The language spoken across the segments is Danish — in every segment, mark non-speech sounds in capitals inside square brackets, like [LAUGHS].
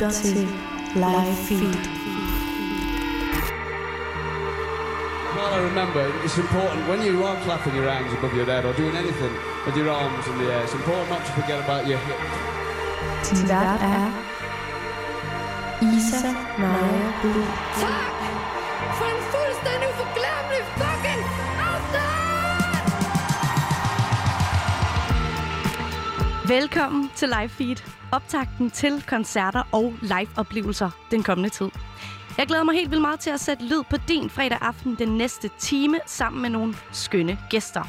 lytter Live Feed. Well, I remember it's important when you are clapping your hands above your head or doing anything with your arms in the air. It's important not to forget about your hip. Din vært er Isa Maja Blue. Tak for en fuldstændig uforglemmelig fucking aften! Velkommen til Live Feed, optakten til koncerter og live-oplevelser den kommende tid. Jeg glæder mig helt vildt meget til at sætte lyd på din fredag aften den næste time sammen med nogle skønne gæster.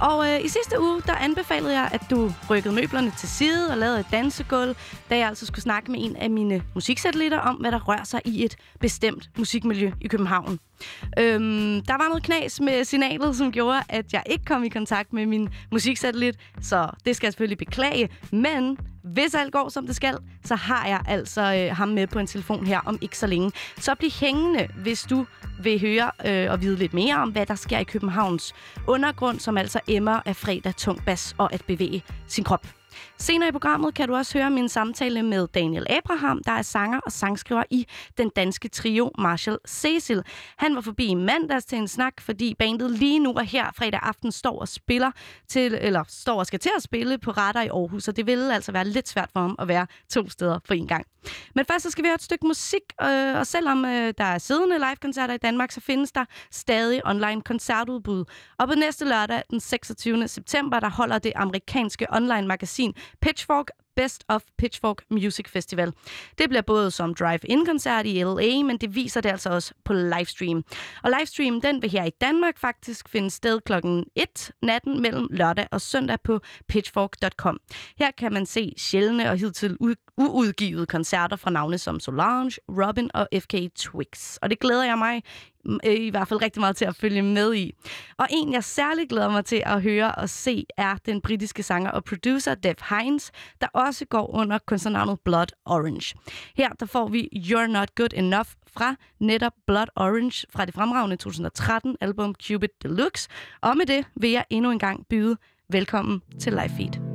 Og øh, i sidste uge, der anbefalede jeg, at du rykkede møblerne til side og lavede et dansegulv, da jeg altså skulle snakke med en af mine musiksatellitter om, hvad der rører sig i et bestemt musikmiljø i København. Øhm, der var noget knas med signalet, som gjorde, at jeg ikke kom i kontakt med min musiksatellit, så det skal jeg selvfølgelig beklage. Men hvis alt går, som det skal, så har jeg altså øh, ham med på en telefon her om ikke så længe. Så bliv hængende, hvis du vil høre øh, og vide lidt mere om, hvad der sker i Københavns undergrund, som altså emmer af fredag tung bas og at bevæge sin krop. Senere i programmet kan du også høre min samtale med Daniel Abraham, der er sanger og sangskriver i den danske trio Marshall Cecil. Han var forbi i mandags til en snak, fordi bandet lige nu og her fredag aften står og spiller til, eller står og skal til at spille på retter i Aarhus, og det ville altså være lidt svært for ham at være to steder på en gang. Men først så skal vi høre et stykke musik, øh, og selvom øh, der er siddende live-koncerter i Danmark, så findes der stadig online koncertudbud. Og på næste lørdag, den 26. september, der holder det amerikanske online-magasin Pitchfork Best of Pitchfork Music Festival. Det bliver både som drive-in-koncert i LA, men det viser det altså også på livestream. Og livestream, den vil her i Danmark faktisk finde sted klokken 1 natten mellem lørdag og søndag på pitchfork.com. Her kan man se sjældne og hidtil uudgivede koncerter fra navne som Solange, Robin og FK Twix. Og det glæder jeg mig øh, i hvert fald rigtig meget til at følge med i. Og en, jeg særligt glæder mig til at høre og se, er den britiske sanger og producer Dev Hines, der også går under kunstnernavnet Blood Orange. Her der får vi You're Not Good Enough fra netop Blood Orange fra det fremragende 2013 album Cupid Deluxe. Og med det vil jeg endnu en gang byde velkommen til Live Feed.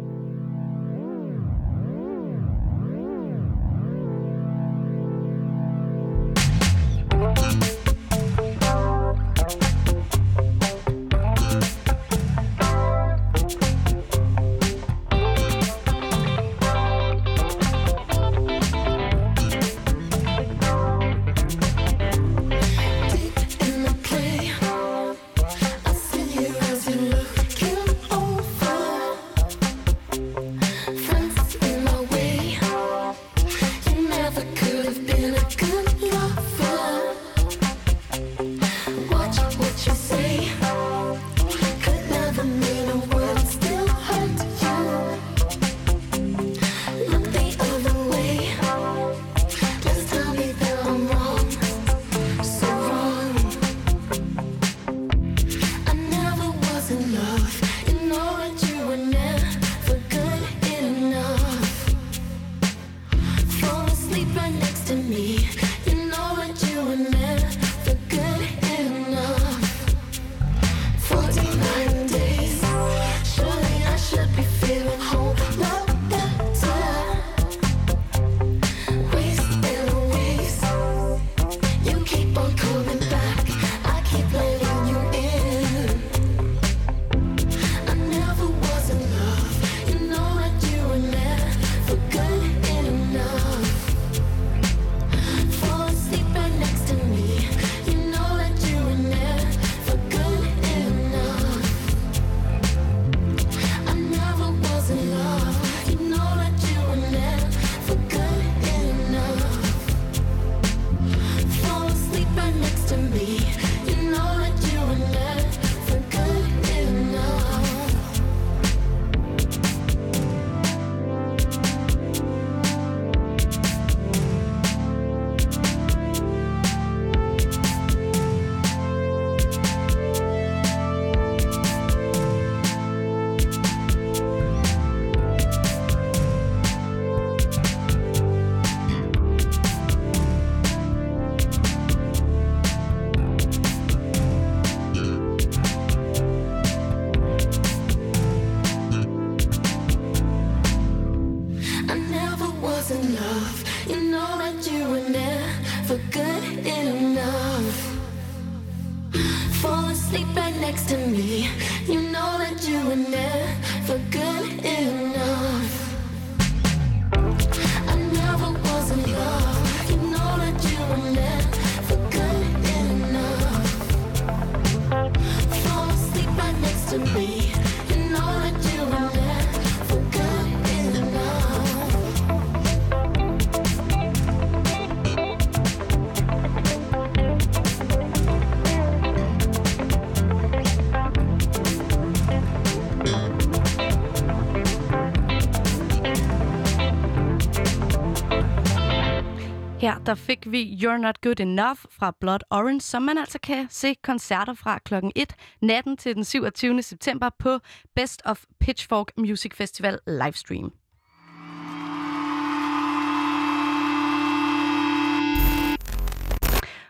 Der fik vi You're Not Good Enough fra Blood Orange, som man altså kan se koncerter fra klokken 1 natten til den 27. september på Best of Pitchfork Music Festival livestream.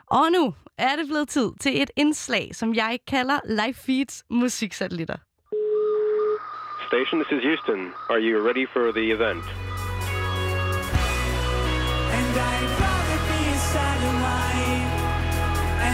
Og nu er det blevet tid til et indslag, som jeg kalder Live Feeds musiksatellitter. Station, this is Houston. Are you ready for the event? And I'd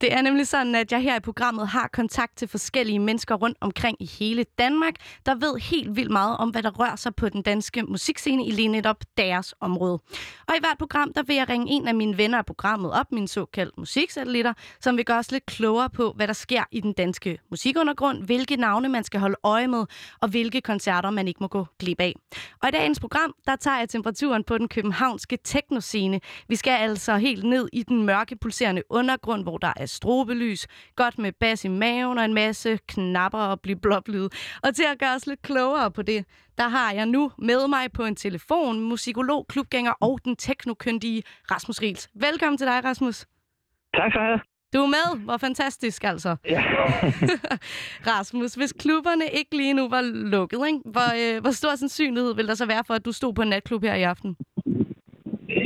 Det er nemlig sådan, at jeg her i programmet har kontakt til forskellige mennesker rundt omkring i hele Danmark, der ved helt vildt meget om, hvad der rører sig på den danske musikscene i lige netop deres område. Og i hvert program, der vil jeg ringe en af mine venner af programmet op, mine såkaldte musiksatellitter, som vil gøre os lidt klogere på, hvad der sker i den danske musikundergrund, hvilke navne man skal holde øje med, og hvilke koncerter man ikke må gå glip af. Og i dagens program, der tager jeg temperaturen på den københavnske teknoscene. Vi skal altså helt ned i den mørke, pulserende undergrund, hvor der er strobelys, godt med bas i maven og en masse knapper og blive blåblyd. Og til at gøre os lidt klogere på det, der har jeg nu med mig på en telefon musikolog, klubgænger og den teknokyndige Rasmus Riels. Velkommen til dig, Rasmus. Tak skal du have. Du er med. Hvor fantastisk, altså. Ja. [LAUGHS] Rasmus, hvis klubberne ikke lige nu var lukket, ikke? Hvor, øh, hvor stor sandsynlighed vil der så være for, at du stod på en natklub her i aften?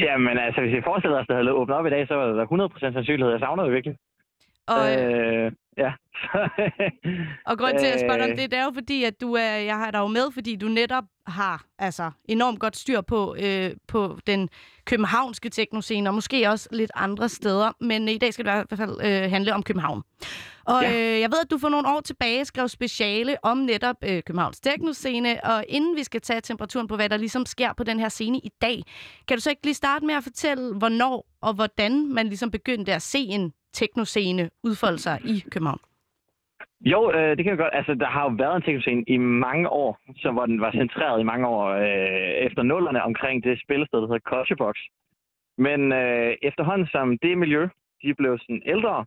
Jamen altså, hvis vi forestiller os, at det havde åbnet op i dag, så var der 100% sandsynlighed. Jeg savner det virkelig. Og, Øh, ja. [LAUGHS] Og grund til, at jeg spørger dig om Øh. det, det er jo fordi, at du er, jeg har dig jo med, fordi du netop har altså, enormt godt styr på, øh, på den københavnske teknoscene, og måske også lidt andre steder. Men i dag skal det i hvert fald øh, handle om København. Og Ja. øh, jeg ved, at du for nogle år tilbage skrev speciale om netop øh, Københavns teknoscene, og inden vi skal tage temperaturen på, hvad der ligesom sker på den her scene i dag, kan du så ikke lige starte med at fortælle, hvornår og hvordan man ligesom begyndte at se en teknoscene udfolde sig i København? Jo, øh, det kan jeg godt. Altså, der har jo været en teknoscene i mange år, så hvor den var centreret i mange år øh, efter nullerne omkring det spillested, der hedder Culturebox. Men øh, efterhånden som det miljø, de blev sådan ældre,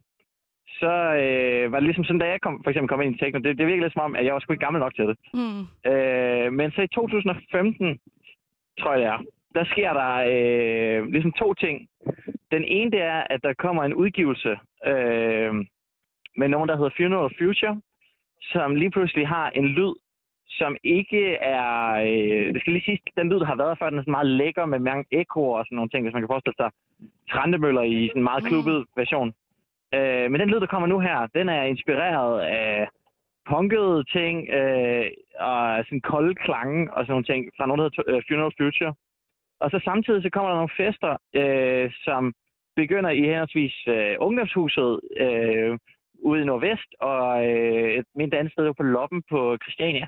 så øh, var det ligesom sådan, da jeg kom, for eksempel kom ind i techno, det, det virkede lidt som om, at jeg var sgu ikke gammel nok til det. Hmm. Øh, men så i 2015, tror jeg det er, der sker der øh, ligesom to ting. Den ene det er, at der kommer en udgivelse øh, med nogen, der hedder Funeral Future, som lige pludselig har en lyd, som ikke er... Øh, det skal lige sige, den lyd, der har været før, den er sådan meget lækker med mange ekoer og sådan nogle ting, hvis man kan forestille sig Trandemøller i sådan en meget klubbet version. Øh, men den lyd, der kommer nu her, den er inspireret af punkede ting øh, og sådan kolde klange og sådan nogle ting fra nogen, der hedder øh, Funeral Future. Og så samtidig så kommer der nogle fester, øh, som begynder i henholdsvis øh, ungdomshuset øh, ude i Nordvest og øh, et mindre andet sted på Loppen på Christiania,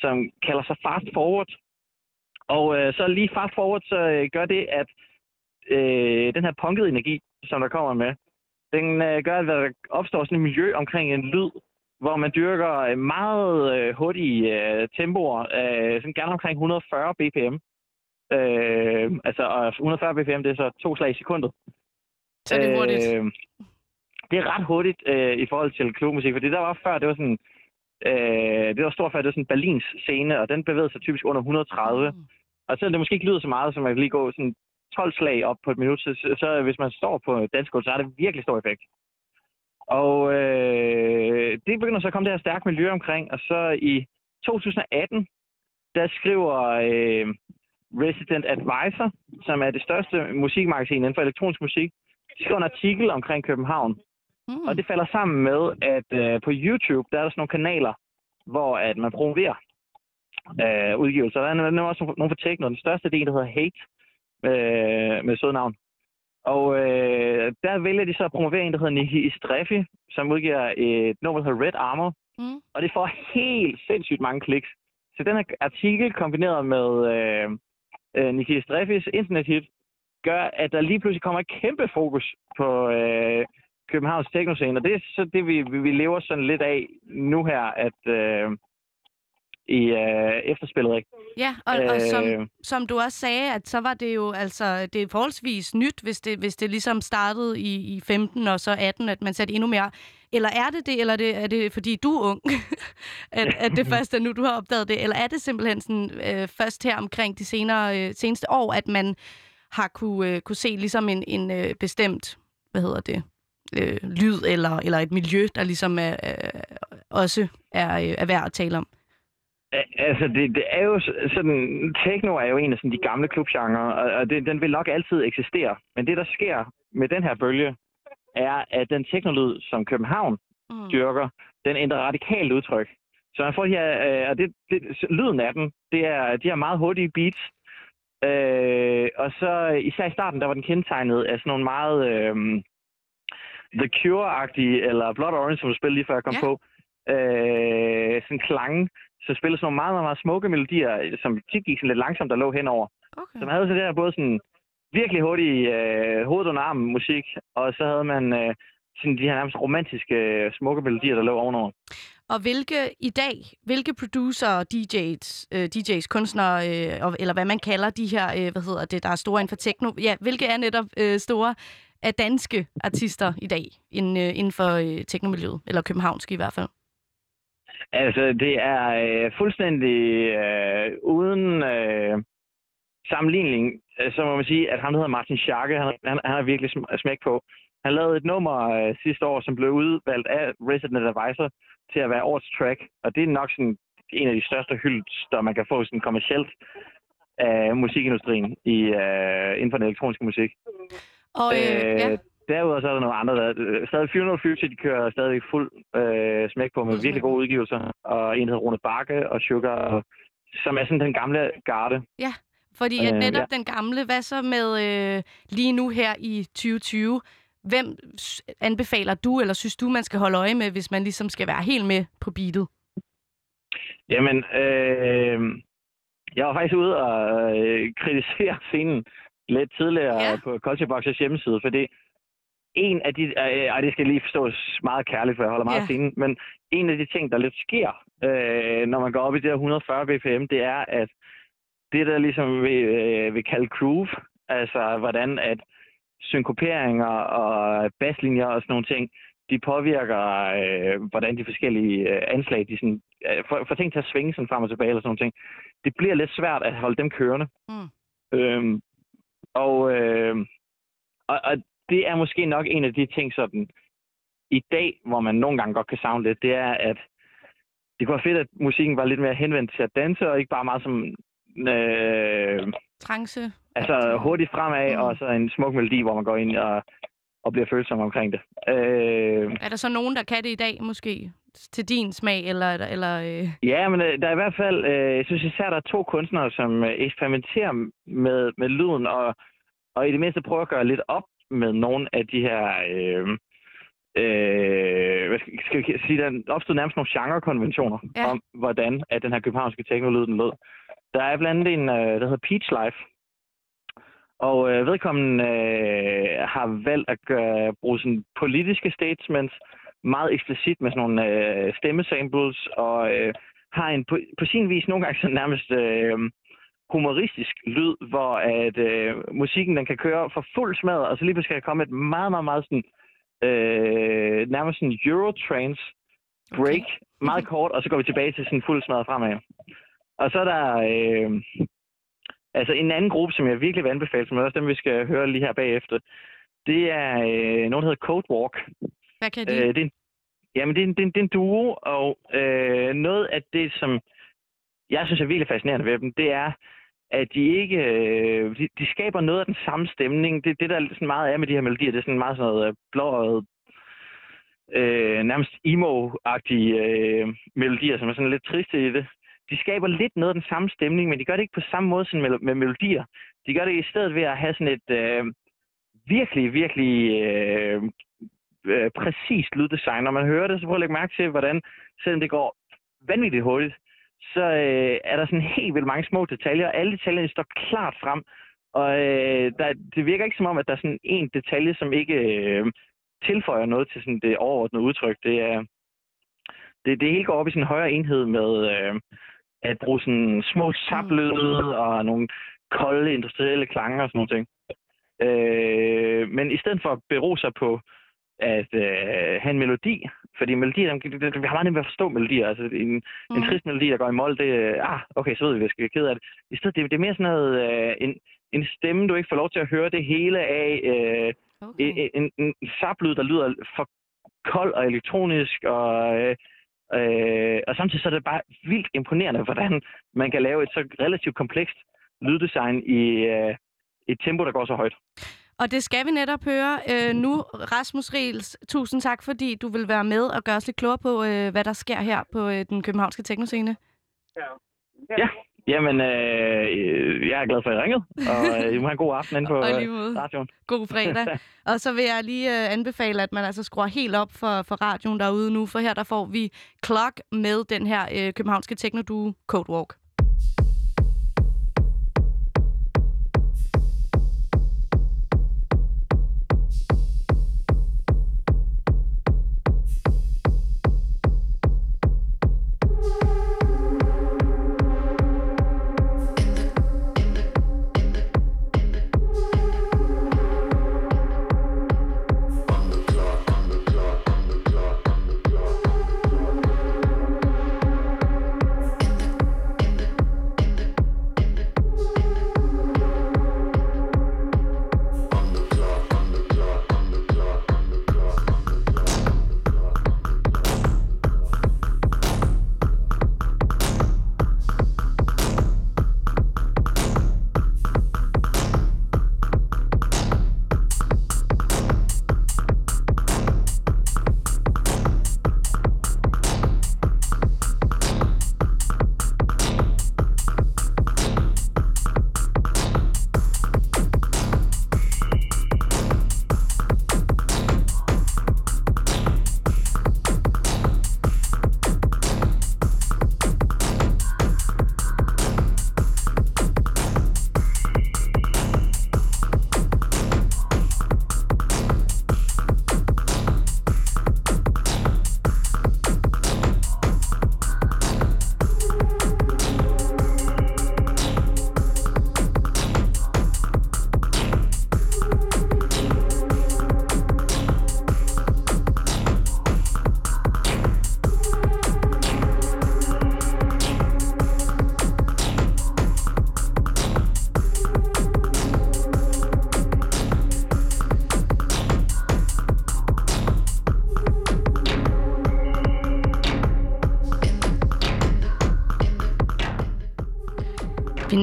som kalder sig Fast Forward. Og øh, så lige Fast Forward, så øh, gør det, at øh, den her punkede energi, som der kommer med, den øh, gør, at der opstår sådan et miljø omkring en lyd, hvor man dyrker øh, meget øh, hurtige øh, tempoer, øh, sådan gerne omkring 140 bpm. Øh, altså, øh, og 140 bpm, det er så to slag i sekundet. Så er det hurtigt. Øh, det er ret hurtigt øh, i forhold til klubmusik, fordi der var før, det var sådan, øh, det var stort før, det var sådan Berlins scene, og den bevægede sig typisk under 130. Mm. Og selvom det måske ikke lyder så meget, som kan lige gå sådan 12 slag op på et minut, så, så- så hvis man står på dansegulv, så har det virkelig stor effekt. Og øh, det begynder så at komme det her stærke miljø omkring, og så i 2018, der skriver øh, Resident Advisor, som er det største musikmagasin inden for elektronisk musik, skriver en artikel omkring København. Mm. Og det falder sammen med, at øh, på YouTube, der er der sådan nogle kanaler, hvor at man promoverer øh, udgivelser. Der er også nogle for techno. Den største del, der hedder Hate, øh, med sød navn. Og øh, der vælger de så at promovere en, der hedder Nikki Istreffi, som udgiver et nummer, der hedder Red Armor. Mm. Og det får helt sindssygt mange kliks. Så den her artikel kombineret med øh, øh, Nikki Istreffis internethit, gør, at der lige pludselig kommer et kæmpe fokus på øh, Københavns teknoscene. Og det er så det, vi, vi lever sådan lidt af nu her, at øh, i øh, efterspillet, ikke? Ja, og, og som, Øh. som du også sagde, at så var det jo altså, det er forholdsvis nyt, hvis det, hvis det ligesom startede i, i 15 og så 18, at man satte endnu mere. Eller er det det, eller er det, er det fordi du er ung, [LAUGHS] at, at det [LAUGHS] først er nu, du har opdaget det? Eller er det simpelthen sådan, øh, først her omkring de senere, øh, seneste år, at man har kunne, øh, kunne se ligesom en, en øh, bestemt, hvad hedder det, øh, lyd eller, eller et miljø, der ligesom er, øh, også er, øh, er værd at tale om? Al- Altså, det, det er jo sådan... Techno er jo en af sådan, de gamle klubgenre, og, og det, den vil nok altid eksistere. Men det, der sker med den her bølge, er, at den teknolyd, som København Mm. dyrker, den ændrer radikalt udtryk. Så man får de her, øh, og det, det, lyden af den, det er de her meget hurtige beats. Øh, og så især i starten, der var den kendetegnet af sådan nogle meget øh, The Cure-agtige, eller Blood Orange, som du spillede lige før jeg kom Ja. på. Øh, sådan klange, som spillede sådan nogle meget, meget, meget smukke melodier, som tit gik sådan lidt langsomt og lå henover. Okay. Så man havde så det her både sådan virkelig hurtig øh, hovedet under armen musik, og så havde man øh, sådan de her nærmest romantiske, øh, smukke melodier, der lå ovenover. Og hvilke i dag, hvilke producer, DJ's, øh, DJ's kunstnere, øh, eller hvad man kalder de her, øh, hvad hedder det, der er store inden for techno, ja, hvilke er netop øh, store af danske artister i dag inden, øh, inden for øh, teknomiljøet, eller københavnske i hvert fald? Altså, det er øh, fuldstændig øh, uden øh, sammenligning, øh, så må man sige, at han hedder Martin Scharke, han, han, han har virkelig smæk på. Han lavede et nummer øh, sidste år, som blev udvalgt af Resident Advisor til at være årets track, og det er nok sådan en af de største hyldster, man kan få sådan kommercielt af musikindustrien i, øh, inden for den elektroniske musik. Og øh, ja, Derudover så er der nogle andre, der øh, stadig Funeral Future, de kører stadig fuld øh, smæk på med Fuld virkelig gode udgivelser. Og en der hedder Rune Bakke og Sugar, og, som er sådan den gamle garde. fordi at øh, netop den gamle, hvad så med øh, lige nu her i 2020, hvem anbefaler du, eller synes du, man skal holde øje med, hvis man ligesom skal være helt med på beatet? Jamen, øh, jeg var faktisk ude og øh, kritisere [LAUGHS] scenen lidt tidligere Ja. på Culture Boxers hjemmeside, fordi en af de, øh, ej, det skal lige forstås meget kærligt, for jeg holder meget Ja. af scenen, men en af de ting, der lidt sker, øh, når man går op i det her 140 bpm, det er, at det, der ligesom vil, øh, vil kalde groove, altså hvordan at synkoperinger og basslinjer og sådan nogle ting, de påvirker, øh, hvordan de forskellige øh, anslag, de sådan, øh, får, får ting til at svinge sådan frem og tilbage eller sådan nogle ting. Det bliver lidt svært at holde dem kørende. Mm. Øhm, og, øh, og, og det er måske nok en af de ting sådan, i dag, hvor man nogle gange godt kan savne lidt, det er, at det kunne være fedt, at musikken var lidt mere henvendt til at danse, og ikke bare meget som øh, Trance? Altså hurtigt fremad, Mm. og så en smuk melodi, hvor man går ind og, og bliver følsom omkring det. Øh, Er der så nogen, der kan det i dag, måske? Til din smag, eller... eller øh... ja, men øh, der er i hvert fald, øh, jeg synes især, der er to kunstnere, som øh, eksperimenterer med, med lyden, og, og i det mindste prøver at gøre lidt op med nogle af de her... Øh, øh, hvad skal, skal vi sige, der opstod nærmest nogle genrekonventioner ja. om, hvordan at den her københavnske teknolyd den lød. Der er blandt andet en, øh, der hedder Peach Life, og øh, vedkommende øh, har valgt at gøre, bruge sådan politiske statements meget eksplicit med sådan nogle øh, stemmesamples, og øh, har en på, på sin vis nogle gange sådan nærmest øh, humoristisk lyd, hvor at øh, musikken den kan køre for fuld smadret, og så lige pludselig kan komme et meget, meget, meget sådan, øh, nærmest sådan Eurotrance break, okay. meget kort, og så går vi tilbage til sådan fuld smadret fremad. Og så er der øh, Altså en anden gruppe, som jeg virkelig vil anbefale, som er også dem, vi skal høre lige her bagefter, det er øh, noget, der hedder Code Walk. Hvad kan de? Øh, det, er en, jamen, det er en, det, er en, det er en duo, og øh, noget af det, som jeg synes er virkelig fascinerende ved dem, det er, at de ikke... Øh, de, de skaber noget af den samme stemning. Det, det der sådan meget er med de her melodier, det er sådan meget sådan noget øh, blåret, øh, nærmest emo-agtige øh, melodier, som er sådan lidt triste i det. De skaber lidt noget af den samme stemning, men de gør det ikke på samme måde som med, med melodier. De gør det i stedet ved at have sådan et øh, virkelig, virkelig øh, øh, præcist lyddesign. Når man hører det, så prøv at lægge mærke til, hvordan, selvom det går vanvittigt hurtigt, så øh, er der sådan helt vildt mange små detaljer, og alle detaljerne står klart frem. Og øh, der, det virker ikke som om, at der er sådan en detalje, som ikke øh, tilføjer noget til sådan det overordnede udtryk. Det er, det, det hele går op i sådan en højere enhed med øh, at bruge sådan små saplyde og nogle kolde industrielle klanger og sådan nogle ting. Øh, men i stedet for at bero sig på at øh, have en melodi, fordi melodier, dem- det- vi har meget nemt ved at forstå melodier. Altså en, mm. en trist melodi, der går i mål, det er, ah, okay, så ved vi, at vi skal være ked af det. I stedet, det, det er mere sådan noget, øh, en, en stemme, du ikke får lov til at høre det hele af, øh, Okay. en, en, en saplyd, der lyder for kold og elektronisk, og, øh, øh, og samtidig så er det bare vildt imponerende, hvordan man kan lave et så relativt komplekst lyddesign i øh, et tempo, der går så højt. Og det skal vi netop høre øh, nu. Rasmus Riels, tusind tak, fordi du vil være med og gøre os lidt klogere på, øh, hvad der sker her på øh, den københavnske teknoscene. Ja, jamen, øh, øh, jeg er glad for, at I ringede, og øh, I må have en god aften inde på øh, radioen. God fredag. [LAUGHS] og så vil jeg lige øh, anbefale, at man altså skruer helt op for, for radioen derude nu, for her der får vi Clock med den her øh, københavnske teknoduo Codewalk.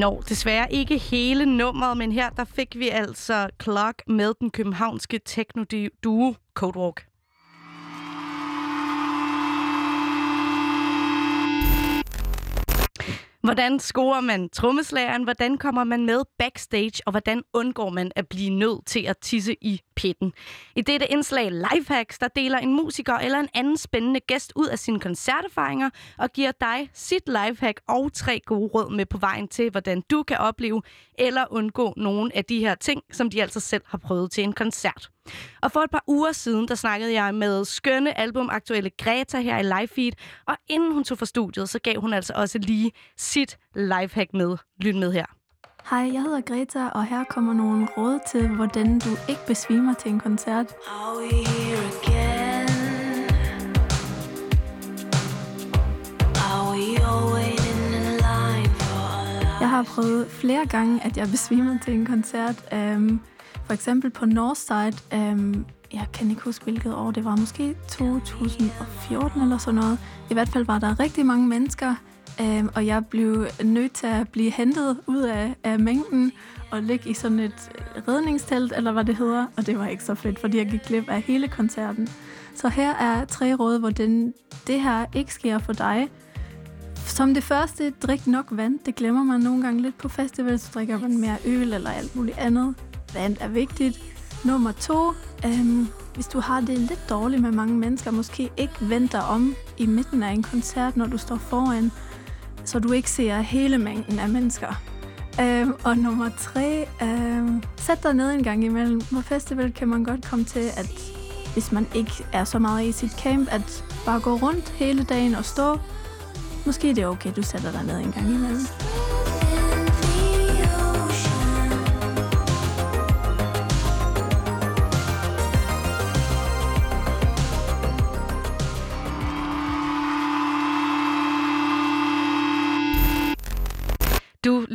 Når desværre ikke hele nummeret, men her der fik vi altså Clock med den københavnske techno-duo Codewalk. Hvordan scorer man trommeslageren? Hvordan kommer man med backstage? Og hvordan undgår man at blive nødt til at tisse i pitten? I dette indslag Lifehacks, der deler en musiker eller en anden spændende gæst ud af sine koncerterfaringer og giver dig sit lifehack og tre gode råd med på vejen til, hvordan du kan opleve eller undgå nogle af de her ting, som de altså selv har prøvet til en koncert. Og for et par uger siden, der snakkede jeg med skønne albumaktuelle Greta her i live feed, og inden hun tog fra studiet, så gav hun altså også lige sit lifehack med. Lyt med her. Hej, jeg hedder Greta, og her kommer nogle råd til, hvordan du ikke besvimer til en koncert. Are we here again? Are we all waiting in line for a Jeg har prøvet flere gange, at jeg besvimede til en koncert. Um, for eksempel på Northside. Um, jeg kan ikke huske, hvilket år det var. Måske 2014 eller sådan noget. I hvert fald var der rigtig mange mennesker, um, og jeg blev nødt til at blive hentet ud af, af mængden og ligge i sådan et redningstelt, eller hvad det hedder. Og det var ikke så fedt, fordi jeg gik glip af hele koncerten. Så her er tre råd, hvor den, det her ikke sker for dig. Som det første, drik nok vand. Det glemmer man nogle gange lidt på festival, så drikker man mere øl eller alt muligt andet. Vand er vigtigt. Nummer to, øhm, hvis du har det lidt dårligt med mange mennesker, måske ikke venter om i midten af en koncert, når du står foran, så du ikke ser hele mængden af mennesker. Øhm, og nummer tre, øhm, sæt dig ned en gang imellem. På festival kan man godt komme til, at hvis man ikke er så meget i sit camp, at bare gå rundt hele dagen og stå. Måske det er okay, du sætter dig ned en gang imellem.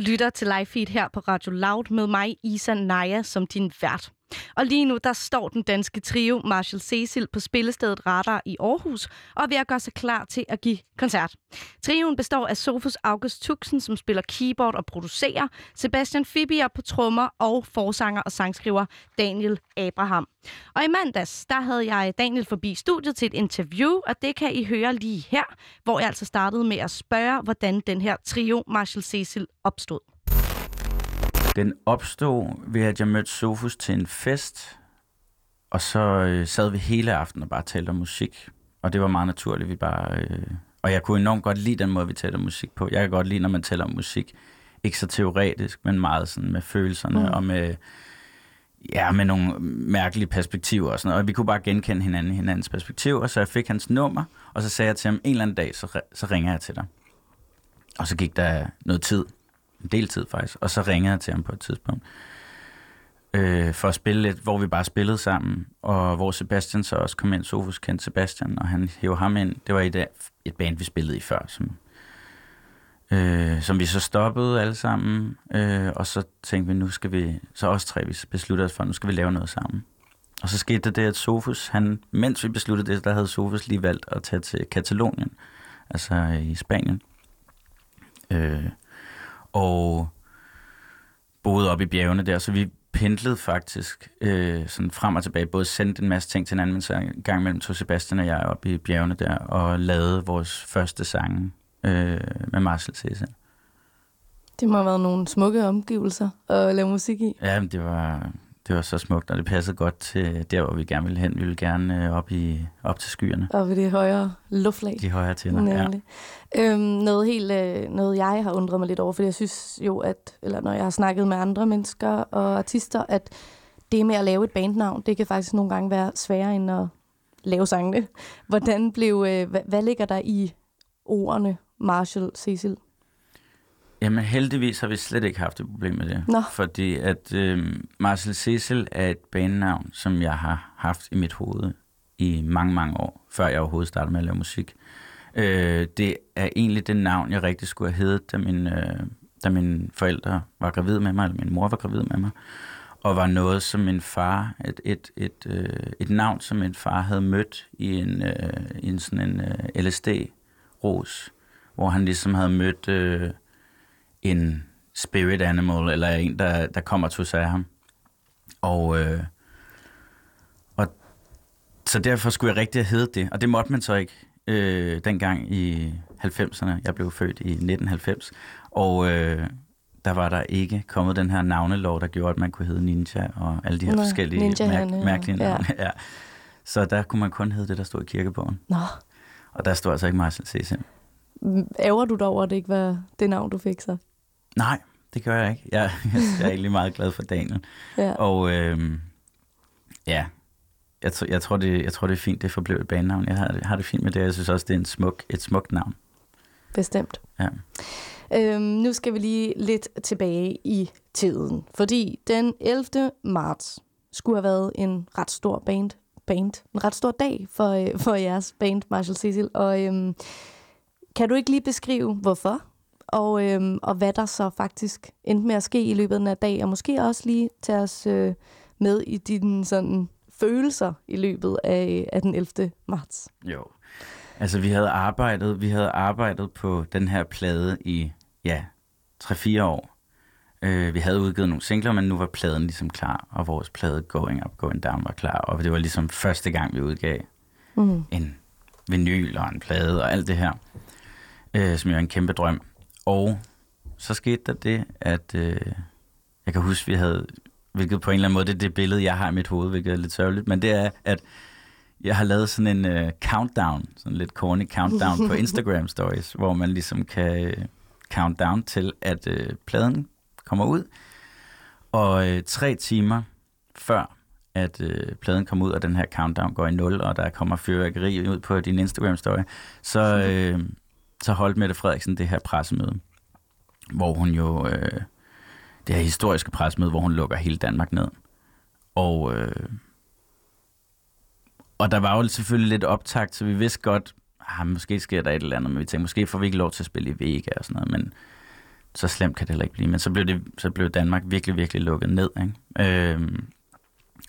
Lytter til live feed her på Radio Loud med mig, Isa Naja, som din vært. Og lige nu, der står den danske trio Marshall Cecil på spillestedet Radar i Aarhus og er ved at gøre sig klar til at give koncert. Trioen består af Sofus August Tuxen, som spiller keyboard og producerer, Sebastian Fibier på trommer og forsanger og sangskriver Daniel Abraham. Og i mandags, der havde jeg Daniel forbi studiet til et interview, og det kan I høre lige her, hvor jeg altså startede med at spørge, hvordan den her trio Marshall Cecil opstod. Den opstod ved, at jeg mødte Sofus til en fest, og så øh, sad vi hele aftenen og bare talte om musik. Og det var meget naturligt, vi bare... Øh, og jeg kunne enormt godt lide den måde, vi taler om musik på. Jeg kan godt lide, når man taler om musik. Ikke så teoretisk, men meget sådan med følelserne mm. og med, ja, med nogle mærkelige perspektiver og sådan noget. Og vi kunne bare genkende hinanden hinandens perspektiver, så jeg fik hans nummer, og så sagde jeg til ham, en eller anden dag, så, så ringer jeg til dig. Og så gik der noget tid, en del tid faktisk, og så ringede jeg til ham på et tidspunkt, øh, for at spille lidt, hvor vi bare spillede sammen, og hvor Sebastian så også kom ind, Sofus kendte Sebastian, og han hævde ham ind. Det var et, et band, vi spillede i før, som, øh, som vi så stoppede alle sammen, øh, og så tænkte vi, nu skal vi, så også tre, vi besluttede os for, nu skal vi lave noget sammen. Og så skete det, at Sofus, han, mens vi besluttede det, der havde Sofus lige valgt at tage til Katalonien, altså i Spanien. Øh, og boede op i bjergene der, så vi pendlede faktisk øh, sådan frem og tilbage, både sendte en masse ting til hinanden, men så en gang imellem tog Sebastian og jeg op i bjergene der, og lavede vores første sange øh, med Marcel Cæsar. Det må have været nogle smukke omgivelser at lave musik i. Ja, men det var, det var så smukt, og det passede godt til der, hvor vi gerne ville hen. Vi ville gerne øh, op, i, op til skyerne. Og ved det højere luftlag. De højere tænder, ja. Nemlig. Øhm, noget, helt, øh, noget jeg har undret mig lidt over, fordi jeg synes jo, at eller når jeg har snakket med andre mennesker og artister, at det med at lave et bandnavn, det kan faktisk nogle gange være sværere end at lave sangene. Hvordan blev, øh, hvad, hvad ligger der i ordene Marshall Cecil? Jamen heldigvis har vi slet ikke haft et problem med det. Nå. Fordi at øh, Marcel Cecil er et bandnavn, som jeg har haft i mit hoved i mange, mange år, før jeg overhovedet startede med at lave musik. Øh, det er egentlig det navn, jeg rigtig skulle have heddet, da, min, øh, da mine forældre var gravid med mig, eller min mor var gravid med mig. Og var noget, som min far, et, et, et, øh, et navn, som min far havde mødt i en, øh, i en sådan en øh, LSD-ros, hvor han ligesom havde mødt... Øh, en spirit animal, eller en, der, der kommer til sig af ham. Og, øh, og så derfor skulle jeg rigtig have heddet det, og det måtte man så ikke øh, dengang i 90'erne. Jeg blev født i 1990, og øh, der var der ikke kommet den her navnelov, der gjorde, at man kunne hedde Ninja og alle de her Nå, forskellige ja. mærkelige navne. Ja. Ja. Så der kunne man kun hedde det, der stod i kirkebogen. Nå, Og der stod altså ikke Marcel Cecil. ærger du dig over, at det ikke var det navn, du fik så? Nej, det gør jeg ikke. Jeg, [LAUGHS] jeg er egentlig meget glad for Daniel. Ja. Og øh, ja, jeg, jeg, tror, det, jeg tror, det er fint, det forblev et banenavn. Jeg har, har det fint med det, jeg synes også, det er en smuk, et smukt navn. Bestemt. Ja. Øhm, nu skal vi lige lidt tilbage i tiden, fordi den 11. marts skulle have været en ret stor band, band en ret stor dag for, øh, for jeres band, Marshall Cecil. Og øhm, kan du ikke lige beskrive, hvorfor og, øhm, og hvad der så faktisk endte med at ske i løbet af den her dag, og måske også lige tage os øh, med i dine sådan, følelser i løbet af, af den 11. marts. Jo. Altså, vi havde arbejdet, vi havde arbejdet på den her plade i, ja, 3-4 år. Øh, vi havde udgivet nogle singler, men nu var pladen ligesom klar, og vores plade Going Up, Going Down var klar, og det var ligesom første gang, vi udgav Mm. en vinyl og en plade og alt det her, øh, som jo er en kæmpe drøm. Og så skete der det, at øh, jeg kan huske, vi havde, hvilket på en eller anden måde, det er det billede, jeg har i mit hoved, hvilket er lidt sørgeligt, men det er, at jeg har lavet sådan en øh, countdown, sådan lidt corny countdown på [LAUGHS] Instagram stories, hvor man ligesom kan øh, count down til, at øh, pladen kommer ud. Og øh, tre timer før, at øh, pladen kommer ud, og den her countdown går i nul, og der kommer fyrværkeri ud på din Instagram-story, så, øh, så holdt Mette Frederiksen det her pressemøde, hvor hun jo, øh, det her historiske pressemøde, hvor hun lukker hele Danmark ned. Og, øh, og der var jo selvfølgelig lidt optakt, så vi vidste godt, ah, måske sker der et eller andet, men vi tænkte, måske får vi ikke lov til at spille i Vega og sådan noget, men så slemt kan det heller ikke blive. Men så blev, det, så blev Danmark virkelig, virkelig lukket ned. Ikke? Øh,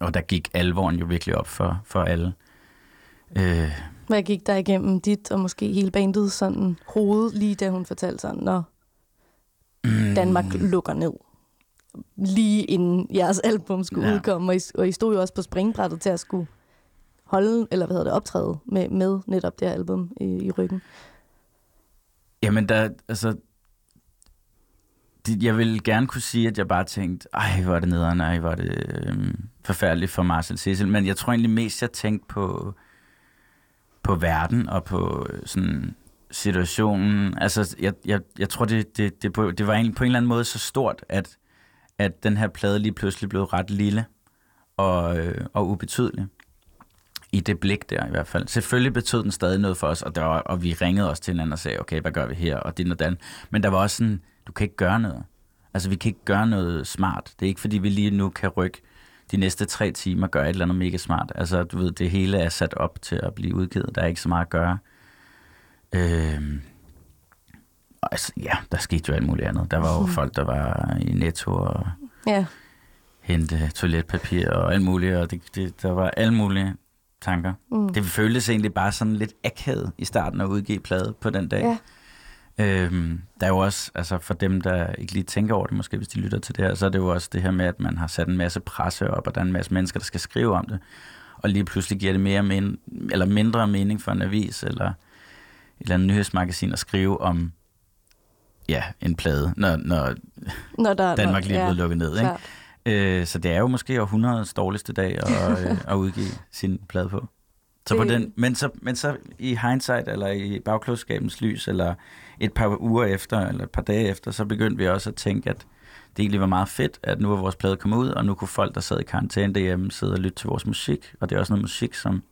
og der gik alvoren jo virkelig op for, for alle. Øh, hvad gik der igennem dit og måske hele bandet sådan hoved, lige da hun fortalte sådan, når Danmark lukker ned? Lige inden jeres album skulle Ja. ja. udkomme, og I, og I stod jo også på springbrættet til at skulle holde, eller hvad hedder det, optræde med, med netop det her album i, i ryggen. Jamen, der, altså... Det, jeg vil gerne kunne sige, at jeg bare tænkte, ej, hvor er det nederen, ej, hvor er det øhm, forfærdeligt for Marcel Cecil. Men jeg tror egentlig mest, jeg tænkte på, på verden og på øh, sådan situationen. Altså, jeg, jeg, jeg tror, det, det, det, på, det var egentlig på en eller anden måde så stort, at, at den her plade lige pludselig blev ret lille og, øh, og ubetydelig. I det blik der i hvert fald. Selvfølgelig betød den stadig noget for os, og, der var, og vi ringede også til hinanden og sagde, okay, hvad gør vi her, og det og den. Men der var også sådan, du kan ikke gøre noget. Altså, vi kan ikke gøre noget smart. Det er ikke, fordi vi lige nu kan rykke de næste tre timer og gøre et eller andet mega smart. Altså, du ved, det hele er sat op til at blive udgivet. Der er ikke så meget at gøre. Og altså, ja, der skete jo alt muligt andet. Der var jo folk, der var i Netto og Ja, hente toiletpapir og alt muligt, og det, det, der var alle mulige tanker. Mm. Det føltes egentlig bare sådan lidt akavet i starten at udgive plade på den dag. Ja. Øhm, der er jo også, altså for dem, der ikke lige tænker over det, måske hvis de lytter til det her, så er det jo også det her med, at man har sat en masse presse op, og der er en masse mennesker, der skal skrive om det, og lige pludselig giver det mere men, eller mindre mening for en avis, eller et eller andet nyhedsmagasin at skrive om ja, en plade, når, når når der, Danmark når, lige er blevet lukket ned. Ikke? klart. Øh, så det er jo måske århundredets dårligste dag at, [LAUGHS] øh, at udgive sin plade på. Så på den, men, så, men så i hindsight, eller i bagklodskabens lys, eller et par uger efter, eller et par dage efter, så begyndte vi også at tænke, at det egentlig var meget fedt, at nu var vores plade kommet ud, og nu kunne folk, der sad i karantæne derhjemme, sidde og lytte til vores musik. Og det er også noget musik, som,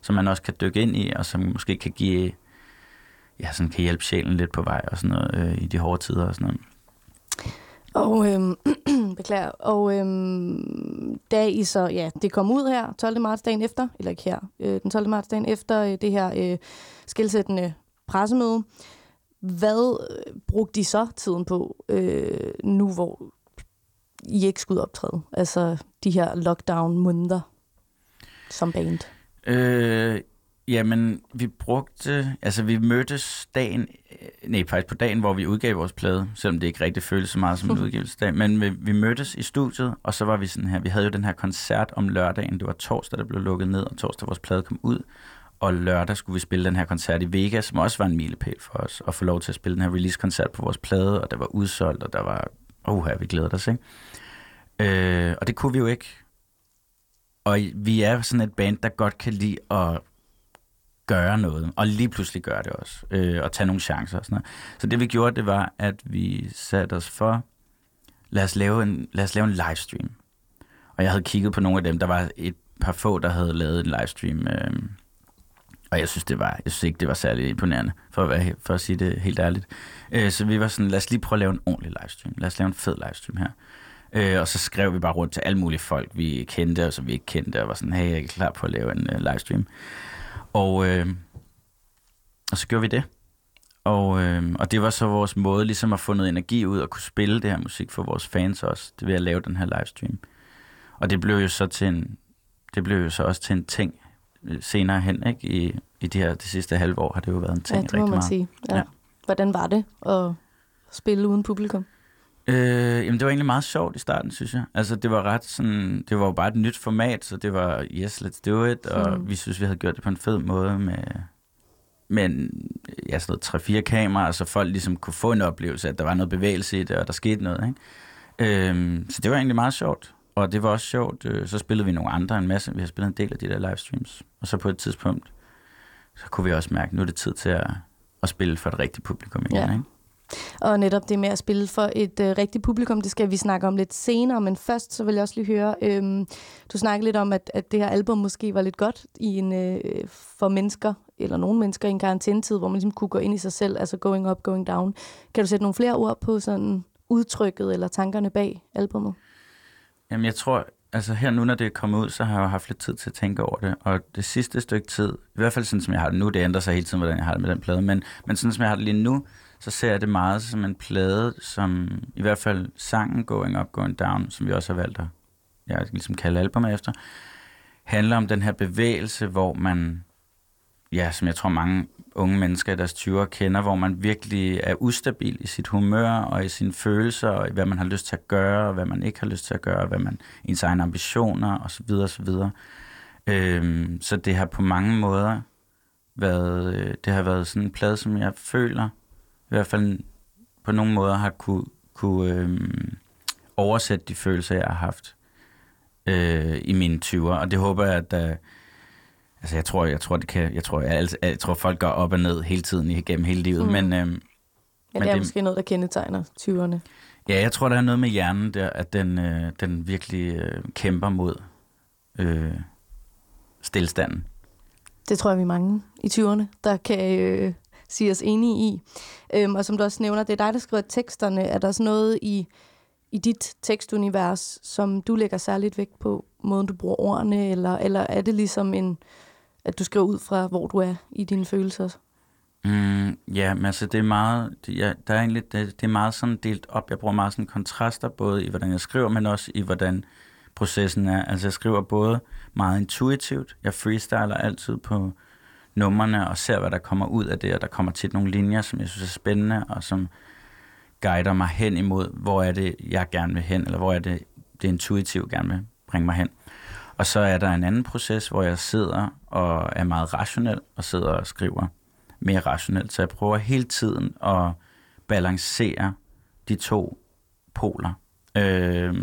som man også kan dykke ind i, og som måske kan give, ja, sådan kan hjælpe sjælen lidt på vej, og sådan noget, øh, i de hårde tider og sådan noget. Og, øhm, beklager, og øhm, da I så, ja, det kom ud her 12. marts dagen efter, eller ikke her, øh, den 12. marts dagen efter øh, det her øh, skilsættende pressemøde, hvad øh, brugte de så tiden på, øh, nu hvor I ikke skulle optræde? Altså de her lockdown-måneder som band. Øh, jamen, vi brugte... Altså, vi mødtes dagen... øh, Nej, faktisk på dagen, hvor vi udgav vores plade, selvom det ikke rigtig føltes så meget som en [LAUGHS] udgivelsesdag. Men vi, vi mødtes i studiet, og så var vi sådan her... Vi havde jo den her koncert om lørdagen. Det var torsdag, der blev lukket ned, og torsdag vores plade kom ud. Og lørdag skulle vi spille den her koncert i Vegas, som også var en milepæl for os, at få lov til at spille den her release-koncert på vores plade, og der var udsolgt, og der var... Åh, her vi glæder os, ikke? Øh, og det kunne vi jo ikke. Og vi er sådan et band, der godt kan lide at gøre noget, og lige pludselig gøre det også, øh, og tage nogle chancer og sådan noget. Så det vi gjorde, det var, at vi satte os for, lad os lave en, lad os lave en livestream. Og jeg havde kigget på nogle af dem, der var et par få, der havde lavet en livestream, øh, og jeg synes, det var, jeg synes ikke, det var særlig imponerende, for at, være, for at sige det helt ærligt. Øh, så vi var sådan, lad os lige prøve at lave en ordentlig livestream. Lad os lave en fed livestream her. Øh, og så skrev vi bare rundt til alle mulige folk, vi kendte, og som vi ikke kendte, og var sådan, hey, jeg er klar på at lave en øh, livestream. Og, øh, og så gjorde vi det. Og, øh, og det var så vores måde ligesom at få noget energi ud og kunne spille det her musik for vores fans også, det ved at lave den her livestream. Og det blev jo så til en, det blev jo så også til en ting øh, senere hen, ikke? I, i de her de sidste halve år har det jo været en ting Ja, det må rigtig man meget. sige. Ja. ja. Hvordan var det at spille uden publikum? Øh, jamen, det var egentlig meget sjovt i starten, synes jeg. Altså, det var ret sådan... Det var jo bare et nyt format, så det var, yes, let's do it. Og Mm. vi synes, vi havde gjort det på en fed måde med, med en- ja, sådan noget tre-fire kameraer, så folk ligesom kunne få en oplevelse, at der var noget bevægelse i det, og der skete noget, ikke? Øhm, så det var egentlig meget sjovt. Og det var også sjovt. Øh, så spillede vi nogle andre en masse. Vi har spillet en del af de der livestreams. Og så på et tidspunkt, så kunne vi også mærke, at nu er det tid til at, at spille for et rigtigt publikum igen, Ja. ikke? Og netop det med at spille for et øh, rigtigt publikum, det skal vi snakke om lidt senere, men først så vil jeg også lige høre, øh, du snakkede lidt om, at, at det her album måske var lidt godt i en, øh, for mennesker, eller nogle mennesker i en karantænetid, hvor man ligesom kunne gå ind i sig selv, altså going up, going down. Kan du sætte nogle flere ord på sådan udtrykket eller tankerne bag albummet? Jamen, jeg tror, altså her nu, når det er kommet ud, så har jeg haft lidt tid til at tænke over det. Og det sidste stykke tid, i hvert fald sådan, som jeg har det nu, det ændrer sig hele tiden, hvordan jeg har det med den plade, men, men sådan, som jeg har det lige nu, så ser jeg det meget som en plade, som i hvert fald sangen Going Up, Going Down, som vi også har valgt at jeg ligesom kalde albumet efter, handler om den her bevægelse, hvor man, ja, som jeg tror mange unge mennesker i deres 20'ere kender, hvor man virkelig er ustabil i sit humør og i sine følelser, og i hvad man har lyst til at gøre, og hvad man ikke har lyst til at gøre, og hvad man, ens egne ambitioner, osv. osv. Øhm, så det har på mange måder været, øh, det har været sådan en plade, som jeg føler, i hvert fald på nogle måder har kunne, kunne øhm, oversætte de følelser, jeg har haft øh, i mine 20'er. Og det håber jeg, at øh, altså jeg tror, jeg tror, det kan, jeg tror, jeg, altså, jeg tror, folk går op og ned hele tiden igennem hele livet, Mm. men, øhm, Men, Men det er det- måske noget, der kendetegner 20'erne. Ja, jeg tror, der er noget med hjernen der, at den, øh, den virkelig øh, kæmper mod øh, stillstanden. Det tror jeg, vi er mange i 20'erne, der kan øh, sige os enige i. Øhm, og som du også nævner, det er dig, der skriver teksterne. Er der sådan noget i, i dit tekstunivers, som du lægger særligt vægt på, måden du bruger ordene, eller, eller er det ligesom en, at du skriver ud fra, hvor du er i dine følelser? Mm, ja, men altså det er meget, det, ja, der er egentlig, det, det er meget sådan delt op. Jeg bruger meget sådan kontraster, både i hvordan jeg skriver, men også i hvordan processen er. Altså jeg skriver både meget intuitivt, jeg freestyler altid på numrene og ser, hvad der kommer ud af det, og der kommer tit nogle linjer, som jeg synes er spændende, og som guider mig hen imod, hvor er det, jeg gerne vil hen, eller hvor er det, det intuitivt gerne vil bringe mig hen. Og så er der en anden proces, hvor jeg sidder og er meget rationel, og sidder og skriver mere rationelt. Så jeg prøver hele tiden at balancere de to poler, øh,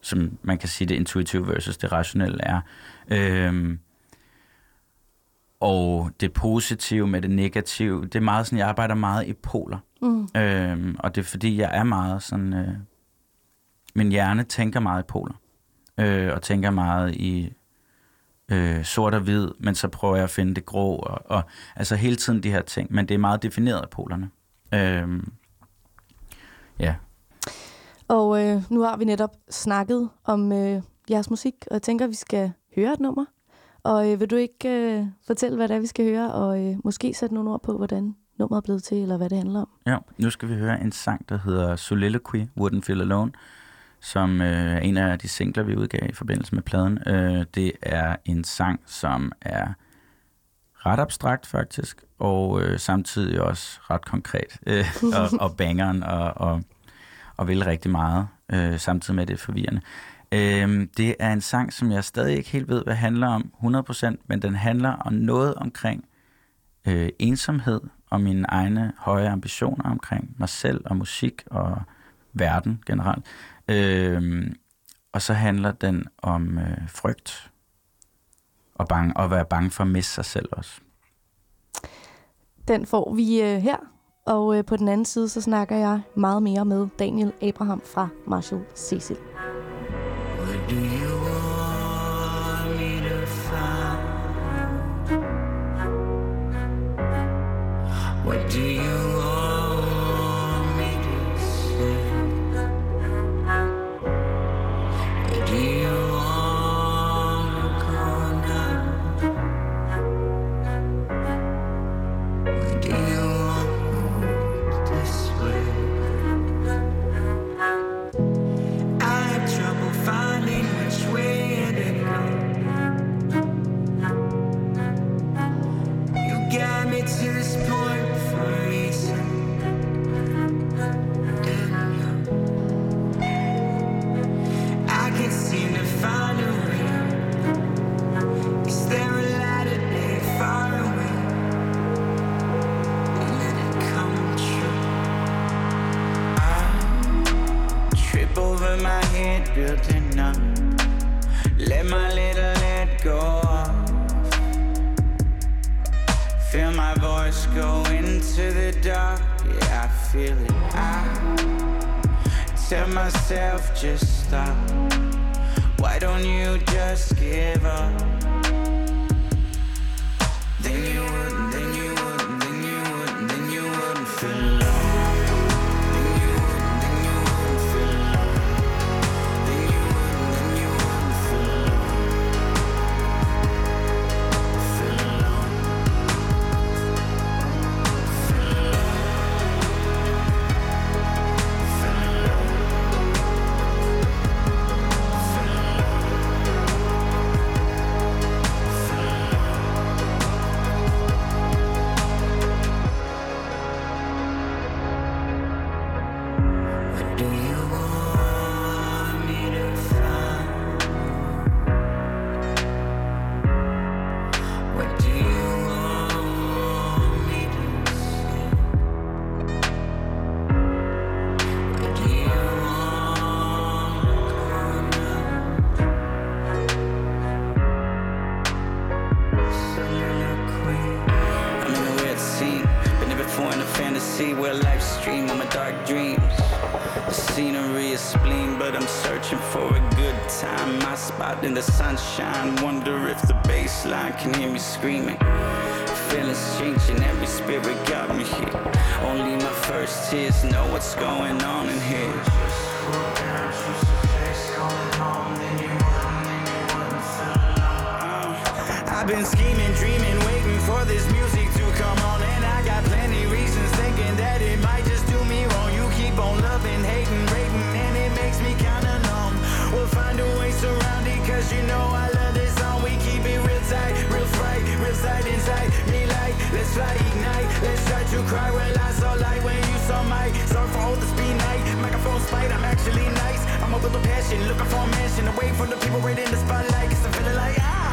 som man kan sige det intuitive versus det rationelle er. Øh, og det positive med det negative, det er meget sådan, jeg arbejder meget i poler. Mm. Øhm, og det er fordi, jeg er meget sådan, øh, min hjerne tænker meget i poler. Øh, og tænker meget i øh, sort og hvid, men så prøver jeg at finde det grå, og, og altså hele tiden de her ting, men det er meget defineret af polerne. Øhm, ja, Og øh, nu har vi netop snakket om øh, jeres musik, og jeg tænker, at vi skal høre et nummer. Og øh, vil du ikke øh, fortælle, hvad det er, vi skal høre, og øh, måske sætte nogle ord på, hvordan nummeret er blevet til, eller hvad det handler om? ja, nu skal vi høre en sang, der hedder Soliloquy, Wouldn't Feel Alone, som øh, er en af de singler, vi udgav i forbindelse med pladen. Øh, det er en sang, som er ret abstrakt faktisk, og øh, samtidig også ret konkret, øh, og, og bangeren, og, og, og vil rigtig meget, øh, samtidig med det forvirrende. Øhm, det er en sang, som jeg stadig ikke helt ved, hvad handler om 100%, men den handler om noget omkring øh, ensomhed, og mine egne høje ambitioner omkring mig selv og musik og verden generelt. Øhm, og så handler den om øh, frygt og bange, og være bange for at miste sig selv også. Den får vi øh, her, og øh, på den anden side, så snakker jeg meget mere med Daniel Abraham fra Marshall Cecil. What do you into the dark. Yeah, I feel it. I tell myself just stop. Why don't you just give up? Time. My spot in the sunshine, wonder if the bass line can hear me screaming. Feelings changing, every spirit got me here. Only my first tears know what's going on in here. I've been scheming, dreaming, waiting for this music to come on. And I got plenty reasons thinking that it might just do me wrong. You keep on loving, hating, fly, ignite. Let's try to cry when I saw light when you saw my sorry for all the speed night. Microphone spite, I'm actually nice. I'm up with a passion, looking for a mansion away from the people right in the spotlight. Cause I'm feeling like, ah,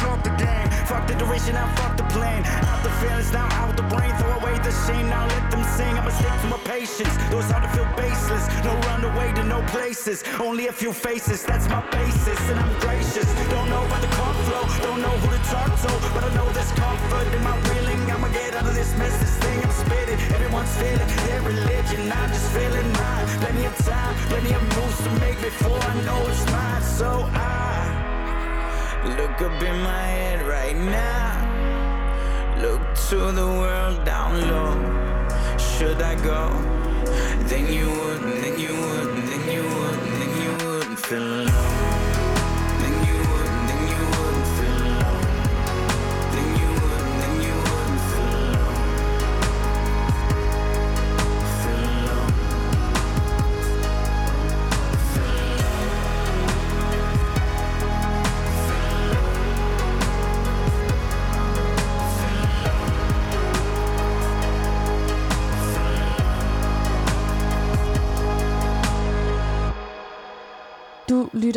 the game. Fuck the duration, I fuck the plan. Out the feelings, now out the brain. Throw away the shame, now let them sing. I'ma stick to my patience. It's hard to feel baseless. No run away to no places. Only a few faces, that's my basis. And I'm gracious. Don't know about the car flow, don't know who to talk to. But I know there's comfort in my reeling. I'ma get out of this mess, this thing I'm spitting. Everyone's feeling their religion, I'm just feeling mine. Plenty of time, plenty of moves to make before I know it's mine. So I. Look up in my head right now. Look to the world down low. Should I go? Then you wouldn't, then you wouldn't,